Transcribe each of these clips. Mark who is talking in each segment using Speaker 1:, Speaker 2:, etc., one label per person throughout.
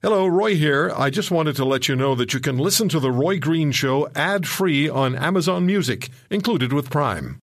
Speaker 1: Hello, Roy here. I just wanted to let you know that you can listen to The Roy Green Show ad free on Amazon Music, included with Prime.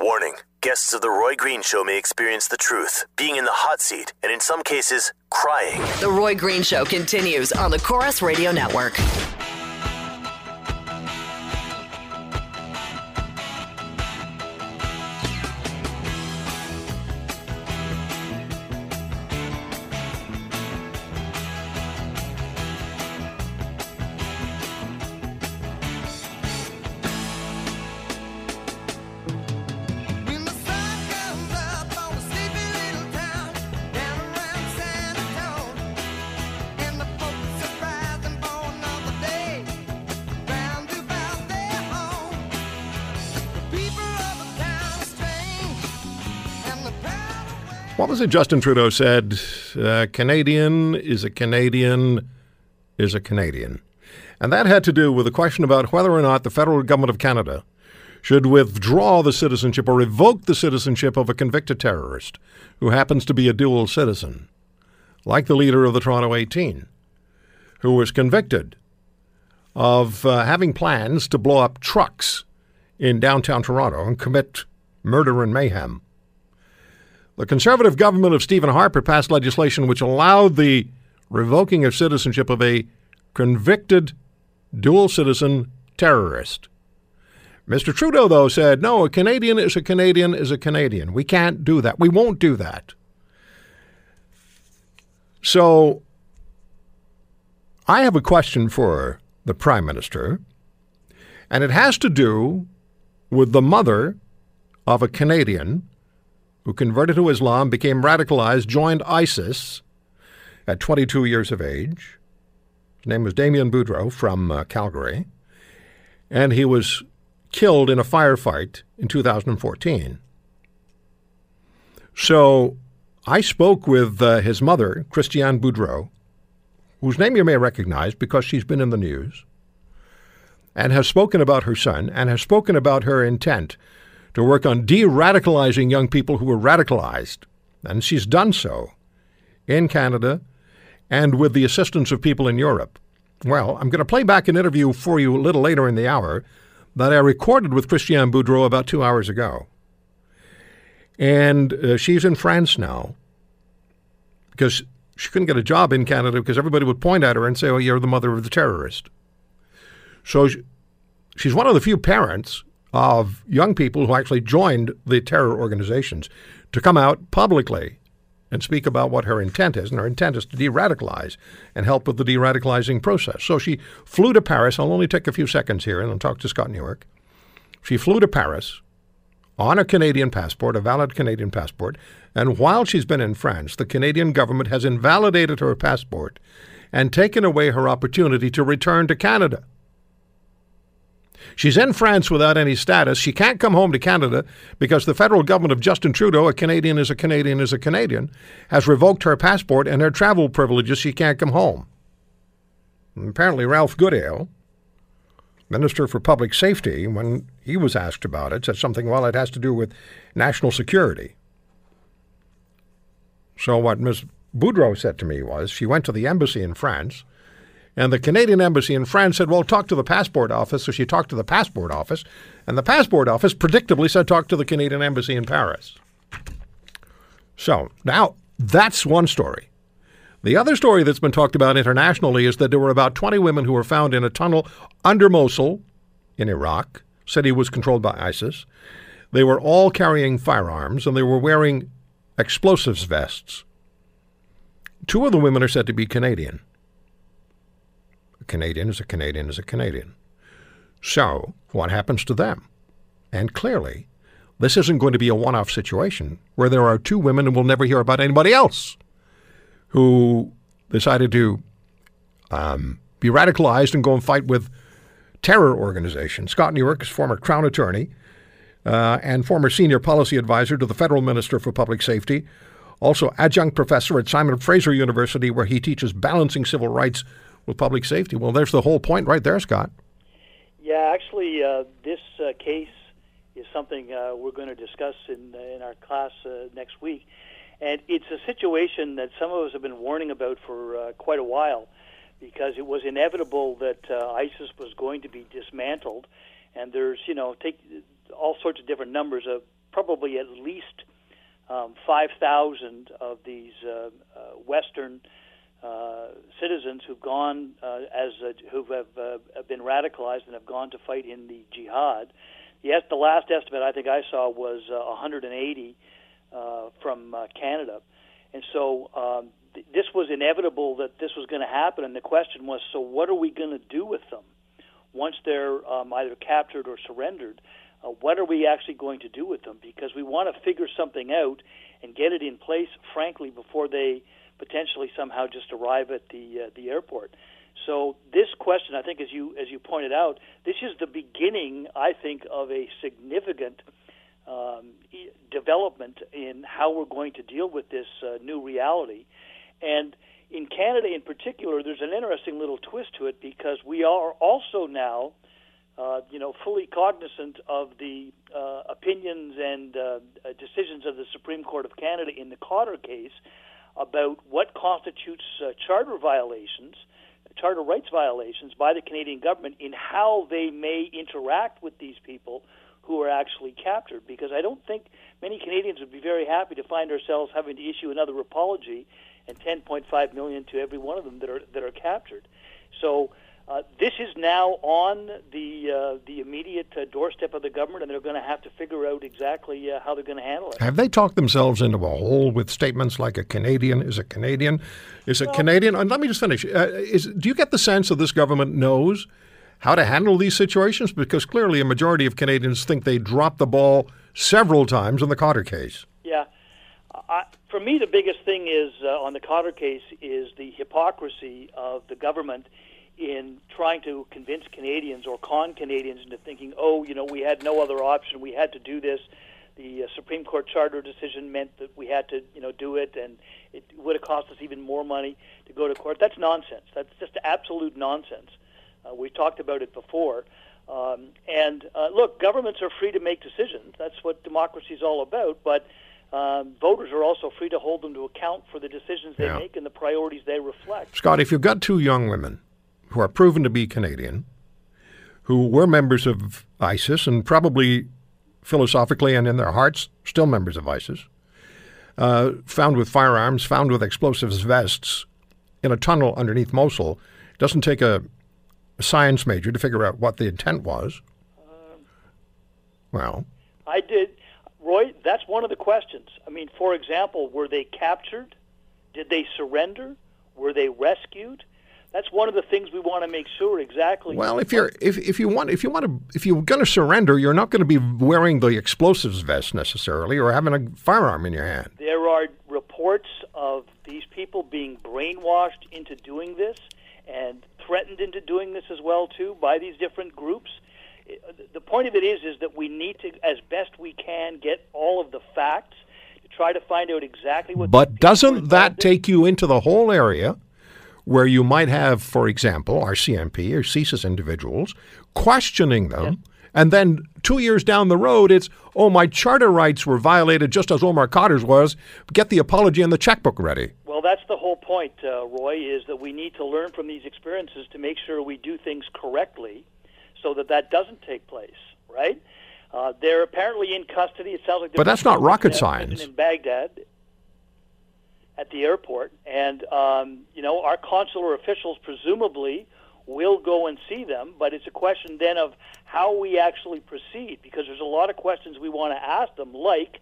Speaker 2: Warning guests of The Roy Green Show may experience the truth, being in the hot seat, and in some cases, crying.
Speaker 3: The Roy Green Show continues on the Corus Radio Network.
Speaker 1: What was it Justin Trudeau said? Uh, Canadian is a Canadian is a Canadian. And that had to do with the question about whether or not the federal government of Canada should withdraw the citizenship or revoke the citizenship of a convicted terrorist who happens to be a dual citizen, like the leader of the Toronto 18, who was convicted of uh, having plans to blow up trucks in downtown Toronto and commit murder and mayhem. The conservative government of Stephen Harper passed legislation which allowed the revoking of citizenship of a convicted dual citizen terrorist. Mr. Trudeau, though, said, no, a Canadian is a Canadian is a Canadian. We can't do that. We won't do that. So I have a question for the Prime Minister, and it has to do with the mother of a Canadian who converted to Islam, became radicalized, joined ISIS at 22 years of age. His name was Damien Boudreau from uh, Calgary, and he was killed in a firefight in 2014. So I spoke with uh, his mother, Christiane Boudreau, whose name you may recognize because she's been in the news, and has spoken about her son and has spoken about her intent to work on de radicalizing young people who were radicalized. And she's done so in Canada and with the assistance of people in Europe. Well, I'm going to play back an interview for you a little later in the hour that I recorded with Christiane Boudreau about two hours ago. And uh, she's in France now because she couldn't get a job in Canada because everybody would point at her and say, oh, you're the mother of the terrorist. So she, she's one of the few parents of young people who actually joined the terror organizations to come out publicly and speak about what her intent is. And her intent is to de radicalize and help with the de radicalizing process. So she flew to Paris. I'll only take a few seconds here and I'll talk to Scott Newark. She flew to Paris on a Canadian passport, a valid Canadian passport. And while she's been in France, the Canadian government has invalidated her passport and taken away her opportunity to return to Canada. She's in France without any status. She can't come home to Canada because the federal government of Justin Trudeau, a Canadian is a Canadian is a Canadian, has revoked her passport and her travel privileges. She can't come home. And apparently, Ralph Goodale, Minister for Public Safety, when he was asked about it, said something, well, it has to do with national security. So, what Ms. Boudreau said to me was she went to the embassy in France and the Canadian embassy in France said, well, talk to the passport office. So she talked to the passport office. And the passport office predictably said, talk to the Canadian embassy in Paris. So now that's one story. The other story that's been talked about internationally is that there were about 20 women who were found in a tunnel under Mosul in Iraq. City was controlled by ISIS. They were all carrying firearms and they were wearing explosives vests. Two of the women are said to be Canadian. A Canadian is a Canadian is a Canadian. So, what happens to them? And clearly, this isn't going to be a one off situation where there are two women and we'll never hear about anybody else who decided to um, be radicalized and go and fight with terror organizations. Scott Newark is former Crown Attorney uh, and former Senior Policy Advisor to the Federal Minister for Public Safety, also adjunct professor at Simon Fraser University, where he teaches balancing civil rights with public safety. Well, there's the whole point right there, Scott.
Speaker 4: Yeah, actually, uh, this uh, case is something uh, we're going to discuss in in our class uh, next week. And it's a situation that some of us have been warning about for uh, quite a while because it was inevitable that uh, ISIS was going to be dismantled. And there's, you know, take all sorts of different numbers of probably at least um, 5,000 of these Western uh, citizens who've gone uh, as uh, who have uh, been radicalized and have gone to fight in the jihad. Yes, the last estimate I think I saw was uh, 180 uh, from Canada, and so um, th- this was inevitable that this was going to happen. And the question was, so what are we going to do with them once they're um, either captured or surrendered? What are we actually going to do with them? Because we want to figure something out and get it in place, frankly, before they potentially somehow just arrive at the uh, the airport. So this question, I think, as you as you pointed out, this is the beginning, I think, of a significant um, e- development in how we're going to deal with this uh, new reality. And in Canada, in particular, there's an interesting little twist to it because we are also now, uh, you know, fully cognizant of the uh, opinions and uh, decisions of the Supreme Court of Canada in the Khadr case about what constitutes uh, charter violations, charter rights violations by the Canadian government in how they may interact with these people who are actually captured. Because I don't think many Canadians would be very happy to find ourselves having to issue another apology and 10.5 million to every one of them that are that are captured. So. Uh, this is now on the uh, the immediate uh, doorstep of the government, and they're going to have to figure out exactly uh, how they're going to handle it.
Speaker 1: Have they talked themselves into a hole with statements like a Canadian is a Canadian? Is a Canadian? And let me just finish. Uh, is, do you get the sense that this government knows how to handle these situations? Because clearly a majority of Canadians think they dropped the ball several times in the Khadr case.
Speaker 4: Yeah. I, for me, the biggest thing is uh, on the Khadr case is the hypocrisy of the government in trying to convince Canadians or con Canadians into thinking, oh, you know, we had no other option. We had to do this. The uh, Supreme Court charter decision meant that we had to, you know, do it, and it would have cost us even more money to go to court. That's nonsense. That's just absolute nonsense. Uh, we've talked about it before. Um, and uh, look, governments are free to make decisions. That's what democracy is all about. But um, voters are also free to hold them to account for the decisions they
Speaker 1: Yeah.
Speaker 4: make and the priorities they reflect.
Speaker 1: Scott, if you've got two young women who are proven to be Canadian, who were members of ISIS and probably philosophically and in their hearts still members of ISIS, uh, found with firearms, found with explosives vests in a tunnel underneath Mosul, It doesn't take a, a science major to figure out what the intent was. Well,
Speaker 4: I did, Roy. That's one of the questions. I mean, for example, were they captured? Did they surrender? Were they rescued? That's one of the things we want to make sure exactly.
Speaker 1: well, if you're if, if you want if you want to if you're going to surrender, you're not going to be wearing the explosives vest necessarily or having a firearm in your hand.
Speaker 4: There are reports of these people being brainwashed into doing this and threatened into doing this as well too by these different groups. The point of it is is that we need to as best we can get all of the facts to try to find out exactly what
Speaker 1: But
Speaker 4: these people are
Speaker 1: doesn't that take you into the whole area where you might have, for example, RCMP or CSIS individuals questioning them, and then two years down the road, it's, oh, my charter rights were violated just as Omar Khadr's was. Get the apology and the checkbook ready.
Speaker 4: Well, that's the whole point, uh, Roy, is that we need to learn from these experiences to make sure we do things correctly so that that doesn't take place, right? Uh, they're apparently in custody. It sounds like they're
Speaker 1: But that's not rocket science.
Speaker 4: In Baghdad at the airport. And, um, you know, our consular officials presumably will go and see them, but it's a question then of how we actually proceed because there's a lot of questions we want to ask them, like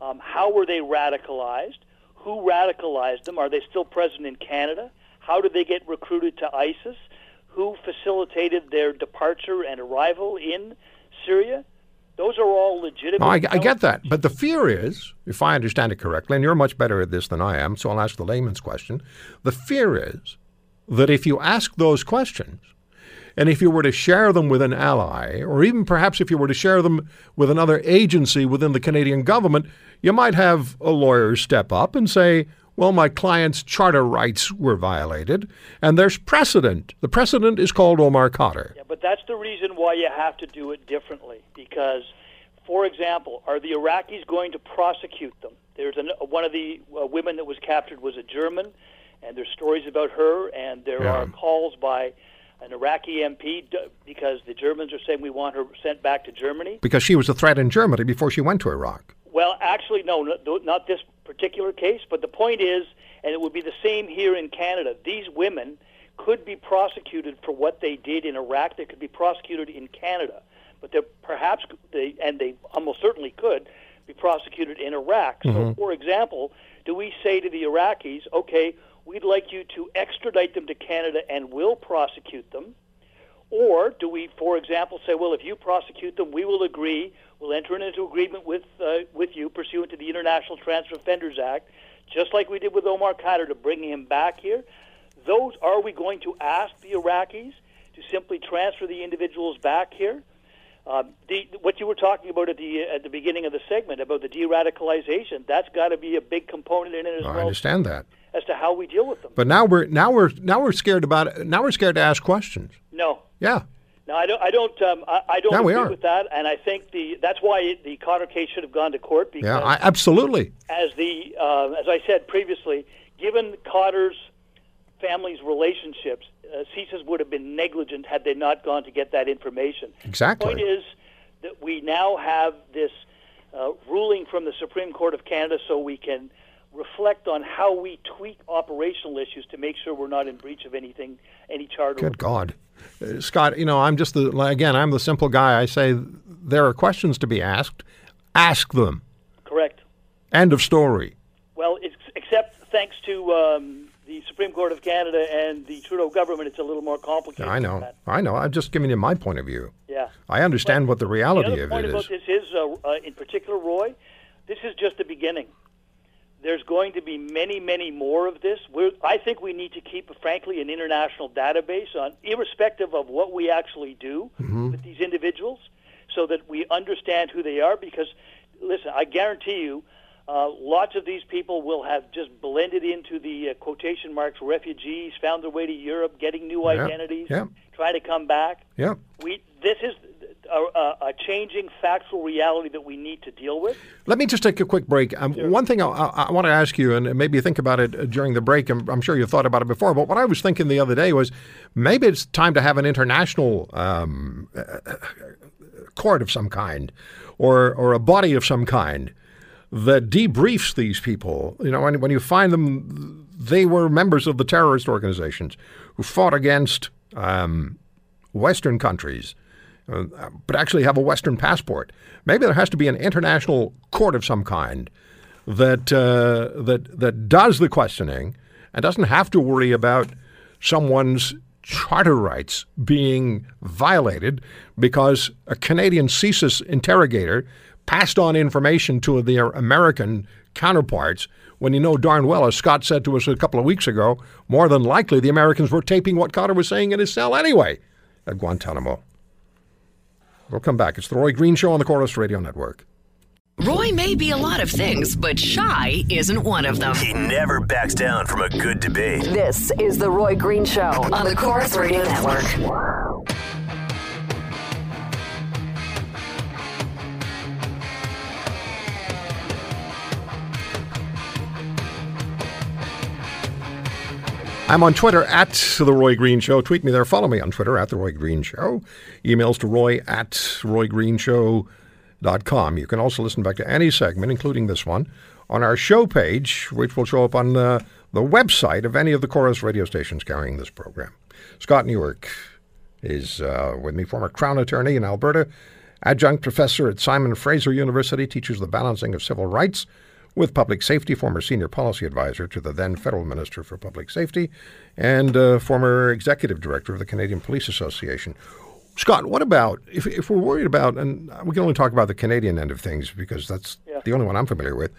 Speaker 4: um, how were they radicalized? Who radicalized them? Are they still present in Canada? How did they get recruited to ISIS? Who facilitated their departure and arrival in Syria? Those are all legitimate.
Speaker 1: No, I, I get that. But the fear is, if I understand it correctly, and you're much better at this than I am, so I'll ask the layman's question. The fear is that if you ask those questions, and if you were to share them with an ally, or even perhaps if you were to share them with another agency within the Canadian government, you might have a lawyer step up and say, well, my client's charter rights were violated, and there's precedent. The precedent is called Omar Khadr.
Speaker 4: Yeah, but that's the reason why you have to do it differently because for example, are the Iraqis going to prosecute them? There's an, one of the uh, women that was captured was a German, and there's stories about her, and there
Speaker 1: Yeah.
Speaker 4: are calls by an Iraqi MP because the Germans are saying we want her sent back to Germany.
Speaker 1: Because she was a threat in Germany before she went to Iraq.
Speaker 4: Well, actually, no, no, not this particular case. But the point is, and it would be the same here in Canada. These women could be prosecuted for what they did in Iraq. They could be prosecuted in Canada, but they perhaps they and they almost certainly could be prosecuted in Iraq. So, mm-hmm. for example, do we say to the Iraqis, okay, we'd like you to extradite them to Canada and we'll prosecute them? Or do we, for example, say, well, if you prosecute them, we will agree, we'll enter into agreement with uh, with you pursuant to the International Transfer Offenders Act, just like we did with Omar Khadr to bring him back here. Those are we going to ask the Iraqis to simply transfer the individuals back here? Um, the, what you were talking about at the at the beginning of the segment about the de-radicalization, that's got to be a big component in it as
Speaker 1: I
Speaker 4: well I
Speaker 1: understand that.
Speaker 4: as to how we deal with them.
Speaker 1: But now we're now we're now we're scared about it. Now we're scared to ask questions.
Speaker 4: no,
Speaker 1: Yeah.
Speaker 4: No, I don't. I don't. Um, I, I don't
Speaker 1: Yeah,
Speaker 4: agree
Speaker 1: are.
Speaker 4: with that, and I think the that's why the Khadr case should have gone to court because,
Speaker 1: Yeah, I, absolutely.
Speaker 4: as the uh, as I said previously, given Khadr's family's relationships, uh, CSIS would have been negligent had they not gone to get that information.
Speaker 1: Exactly.
Speaker 4: The point is that we now have this uh, ruling from the Supreme Court of Canada, so we can reflect on how we tweak operational issues to make sure we're not in breach of anything, any charter.
Speaker 1: Good God. Uh, Scott, you know, I'm just the, again, I'm the simple guy. I say there are questions to be asked. Ask them.
Speaker 4: Correct.
Speaker 1: End of story.
Speaker 4: Well, it's, except thanks to um, the Supreme Court of Canada and the Trudeau government, it's a little more complicated.
Speaker 1: I know. I know. I'm just giving you my point of view.
Speaker 4: Yeah.
Speaker 1: I understand what the
Speaker 4: The
Speaker 1: reality
Speaker 4: other
Speaker 1: of
Speaker 4: point
Speaker 1: it
Speaker 4: about
Speaker 1: is.
Speaker 4: this is, uh, uh, in particular, Roy, this is just the beginning. There's going to be many, many more of this. We're, I think we need to keep, frankly, an international database on, irrespective of what we actually do
Speaker 1: Mm-hmm.
Speaker 4: with these individuals, so that we understand who they are. Because, listen, I guarantee you, uh, lots of these people will have just blended into the uh, quotation marks refugees, found their way to Europe, getting new
Speaker 1: Yeah,
Speaker 4: identities, trying to come back.
Speaker 1: Yeah.
Speaker 4: We this is a, a, a changing factual reality that we need to deal with.
Speaker 1: Let me just take a quick break. Um, One thing I, I, I want to ask you, and maybe you think about it uh, during the break. I'm, I'm sure you've thought about it before, but what I was thinking the other day was maybe it's time to have an international um, uh, court of some kind, or or a body of some kind that debriefs these people. You know, when, when you find them, they were members of the terrorist organizations who fought against um, Western countries, uh, but actually have a Western passport. Maybe there has to be an international court of some kind that uh, that that does the questioning and doesn't have to worry about someone's charter rights being violated because a Canadian CSIS interrogator passed on information to their American counterparts when you know darn well, as Scott said to us a couple of weeks ago, more than likely the Americans were taping what Khadr was saying in his cell anyway at Guantanamo. We'll come back. It's the Roy Green Show on the Corus Radio Network.
Speaker 3: Roy may be a lot of things, but shy isn't one of them.
Speaker 2: He never backs down from a good debate.
Speaker 3: This is The Roy Green Show on the Corus Radio Network.
Speaker 1: I'm on Twitter at The Roy Green Show. Tweet me there. Follow me on Twitter at The Roy Green Show. Emails to roy at roygreenshow.com. You can also listen back to any segment, including this one, on our show page, which will show up on uh, the website of any of the Corus radio stations carrying this program. Scott Newark is uh, with me, former Crown Attorney in Alberta, adjunct professor at Simon Fraser University, teaches the balancing of civil rights with public safety, former senior policy advisor to the then federal minister for public safety, and uh, former executive director of the Canadian Police Association. Scott, what about if, if we're worried about, and we can only talk about the Canadian end of things because that's
Speaker 4: Yeah.
Speaker 1: the only one I'm familiar with.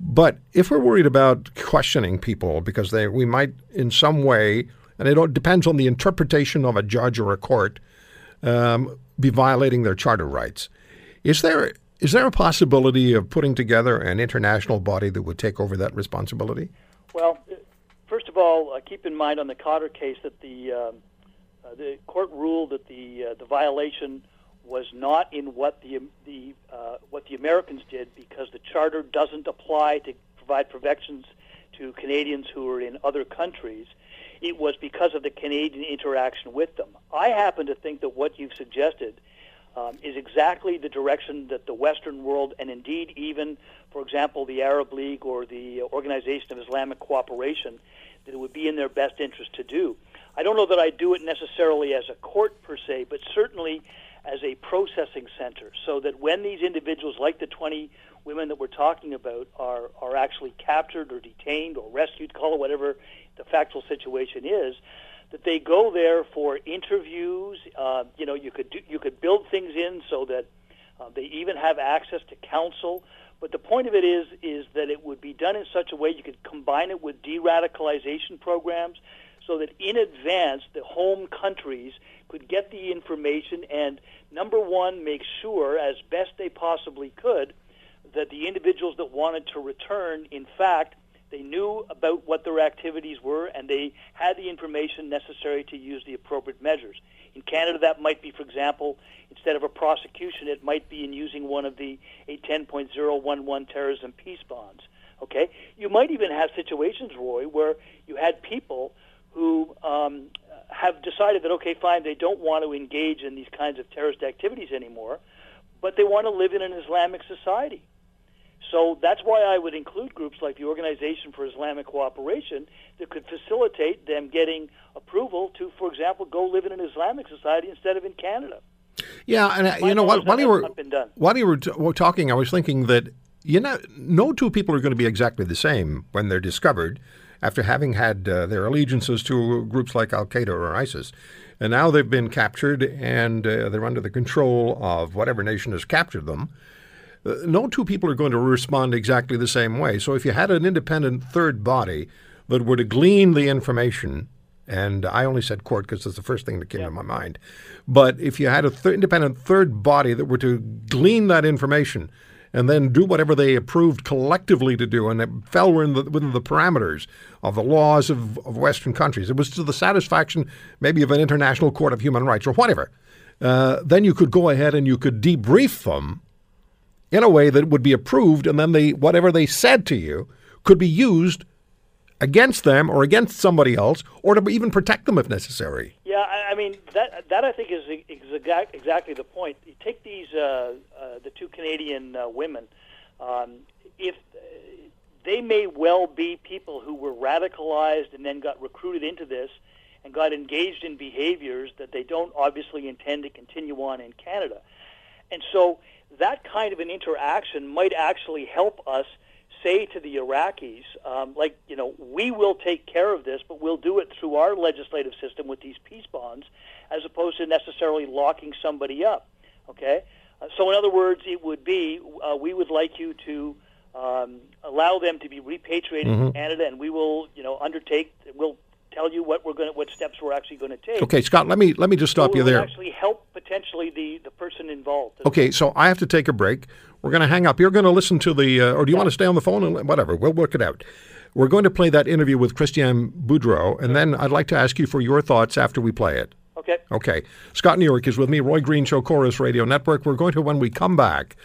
Speaker 1: But if we're worried about questioning people because they we might in some way, and it all depends on the interpretation of a judge or a court, um, be violating their charter rights. Is there is there a possibility of putting together an international body that would take over that responsibility?
Speaker 4: Well, uh, first of all, uh, keep in mind on the Khadr case that the um, uh, the court ruled that the uh, the violation was not in what the the uh, what the Americans did because the charter doesn't apply to provide protections to Canadians who are in other countries. It was because of the Canadian interaction with them. I happen to think that what you've suggested um, is exactly the direction that the Western world, and indeed even, for example, the Arab League or the Organization of Islamic Cooperation, that it would be in their best interest to do. I don't know that I do it necessarily as a court per se, but certainly as a processing center, so that when these individuals, like the 20 women that we're talking about, are are actually captured or detained or rescued, call it whatever the factual situation is, that they go there for interviews. Uh, you know, you could do, you could build things in so that uh, they even have access to counsel. But the point of it is is that it would be done in such a way you could combine it with de-radicalization programs, so that in advance the home countries could get the information and number one make sure as best they possibly could that the individuals that wanted to return, in fact, they knew about what their activities were and they had the information necessary to use the appropriate measures. In Canada, that might be, for example, instead of a prosecution, it might be in using one of the a 10.011 terrorism peace bonds. Okay, you might even have situations, Roy, where you had people who um, have decided that okay, fine, they don't want to engage in these kinds of terrorist activities anymore, but they want to live in an Islamic society. So that's why I would include groups like the Organization for Islamic Cooperation that could facilitate them getting approval to, for example, go live in an Islamic society instead of in Canada.
Speaker 1: Yeah, and uh, you know? While
Speaker 4: that
Speaker 1: you were
Speaker 4: been done.
Speaker 1: while you were, t- were talking, I was thinking that you know, no two people are going to be exactly the same when they're discovered after having had uh, their allegiances to groups like Al Qaeda or ISIS, and now they've been captured and uh, they're under the control of whatever nation has captured them. Uh, no two people are going to respond exactly the same way. So if you had an independent third body that were to glean the information, and I only said court because it's the first thing that came to my mind, but if you had a th- independent third body that were to glean that information and then do whatever they approved collectively to do, and it fell within the, within the parameters of the laws of, of Western countries, it was to the satisfaction maybe of an international court of human rights or whatever. Uh, then you could go ahead and you could debrief them in a way that would be approved, and then they whatever they said to you could be used against them or against somebody else, or to even protect them if necessary.
Speaker 4: Yeah, I, I mean that that I think is, is exact, exactly the point. You take these uh, uh, the two Canadian uh, women. Um, if uh, they may well be people who were radicalized and then got recruited into this and got engaged in behaviors that they don't obviously intend to continue on in Canada. And so that kind of an interaction might actually help us say to the Iraqis, um, like, you know, we will take care of this, but we'll do it through our legislative system with these peace bonds, as opposed to necessarily locking somebody up. Okay? Uh, so, in other words, it would be uh, we would like you to um, allow them to be repatriated to Canada, and we will, you know, undertake, we'll tell you what we're going to, what steps we're actually going to take.
Speaker 1: Okay, Scott, let me let me just stop
Speaker 4: It
Speaker 1: you there.
Speaker 4: actually help potentially the, the person involved.
Speaker 1: Okay, so I have to take a break. We're going to hang up. You're going to listen to the, uh, or do you want to stay on the phone and whatever? We'll work it out. We're going to play that interview with Christiane Boudreau, and then I'd like to ask you for your thoughts after we play it.
Speaker 4: Okay.
Speaker 1: Okay. Scott Newark is with me, Roy Green Show, Corus Radio Network. We're going to, when we come back,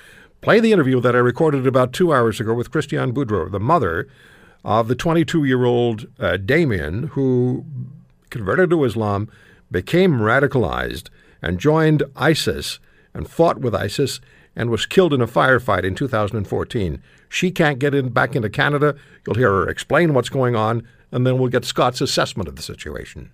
Speaker 1: play the interview that I recorded about two hours ago with Christiane Boudreau, the mother of the 22 year old uh, Damien, who converted to Islam, became radicalized, and joined ISIS and fought with ISIS and was killed in a firefight in 2014. She can't get in, back into Canada. You'll hear her explain what's going on, and then we'll get Scott's assessment of the situation.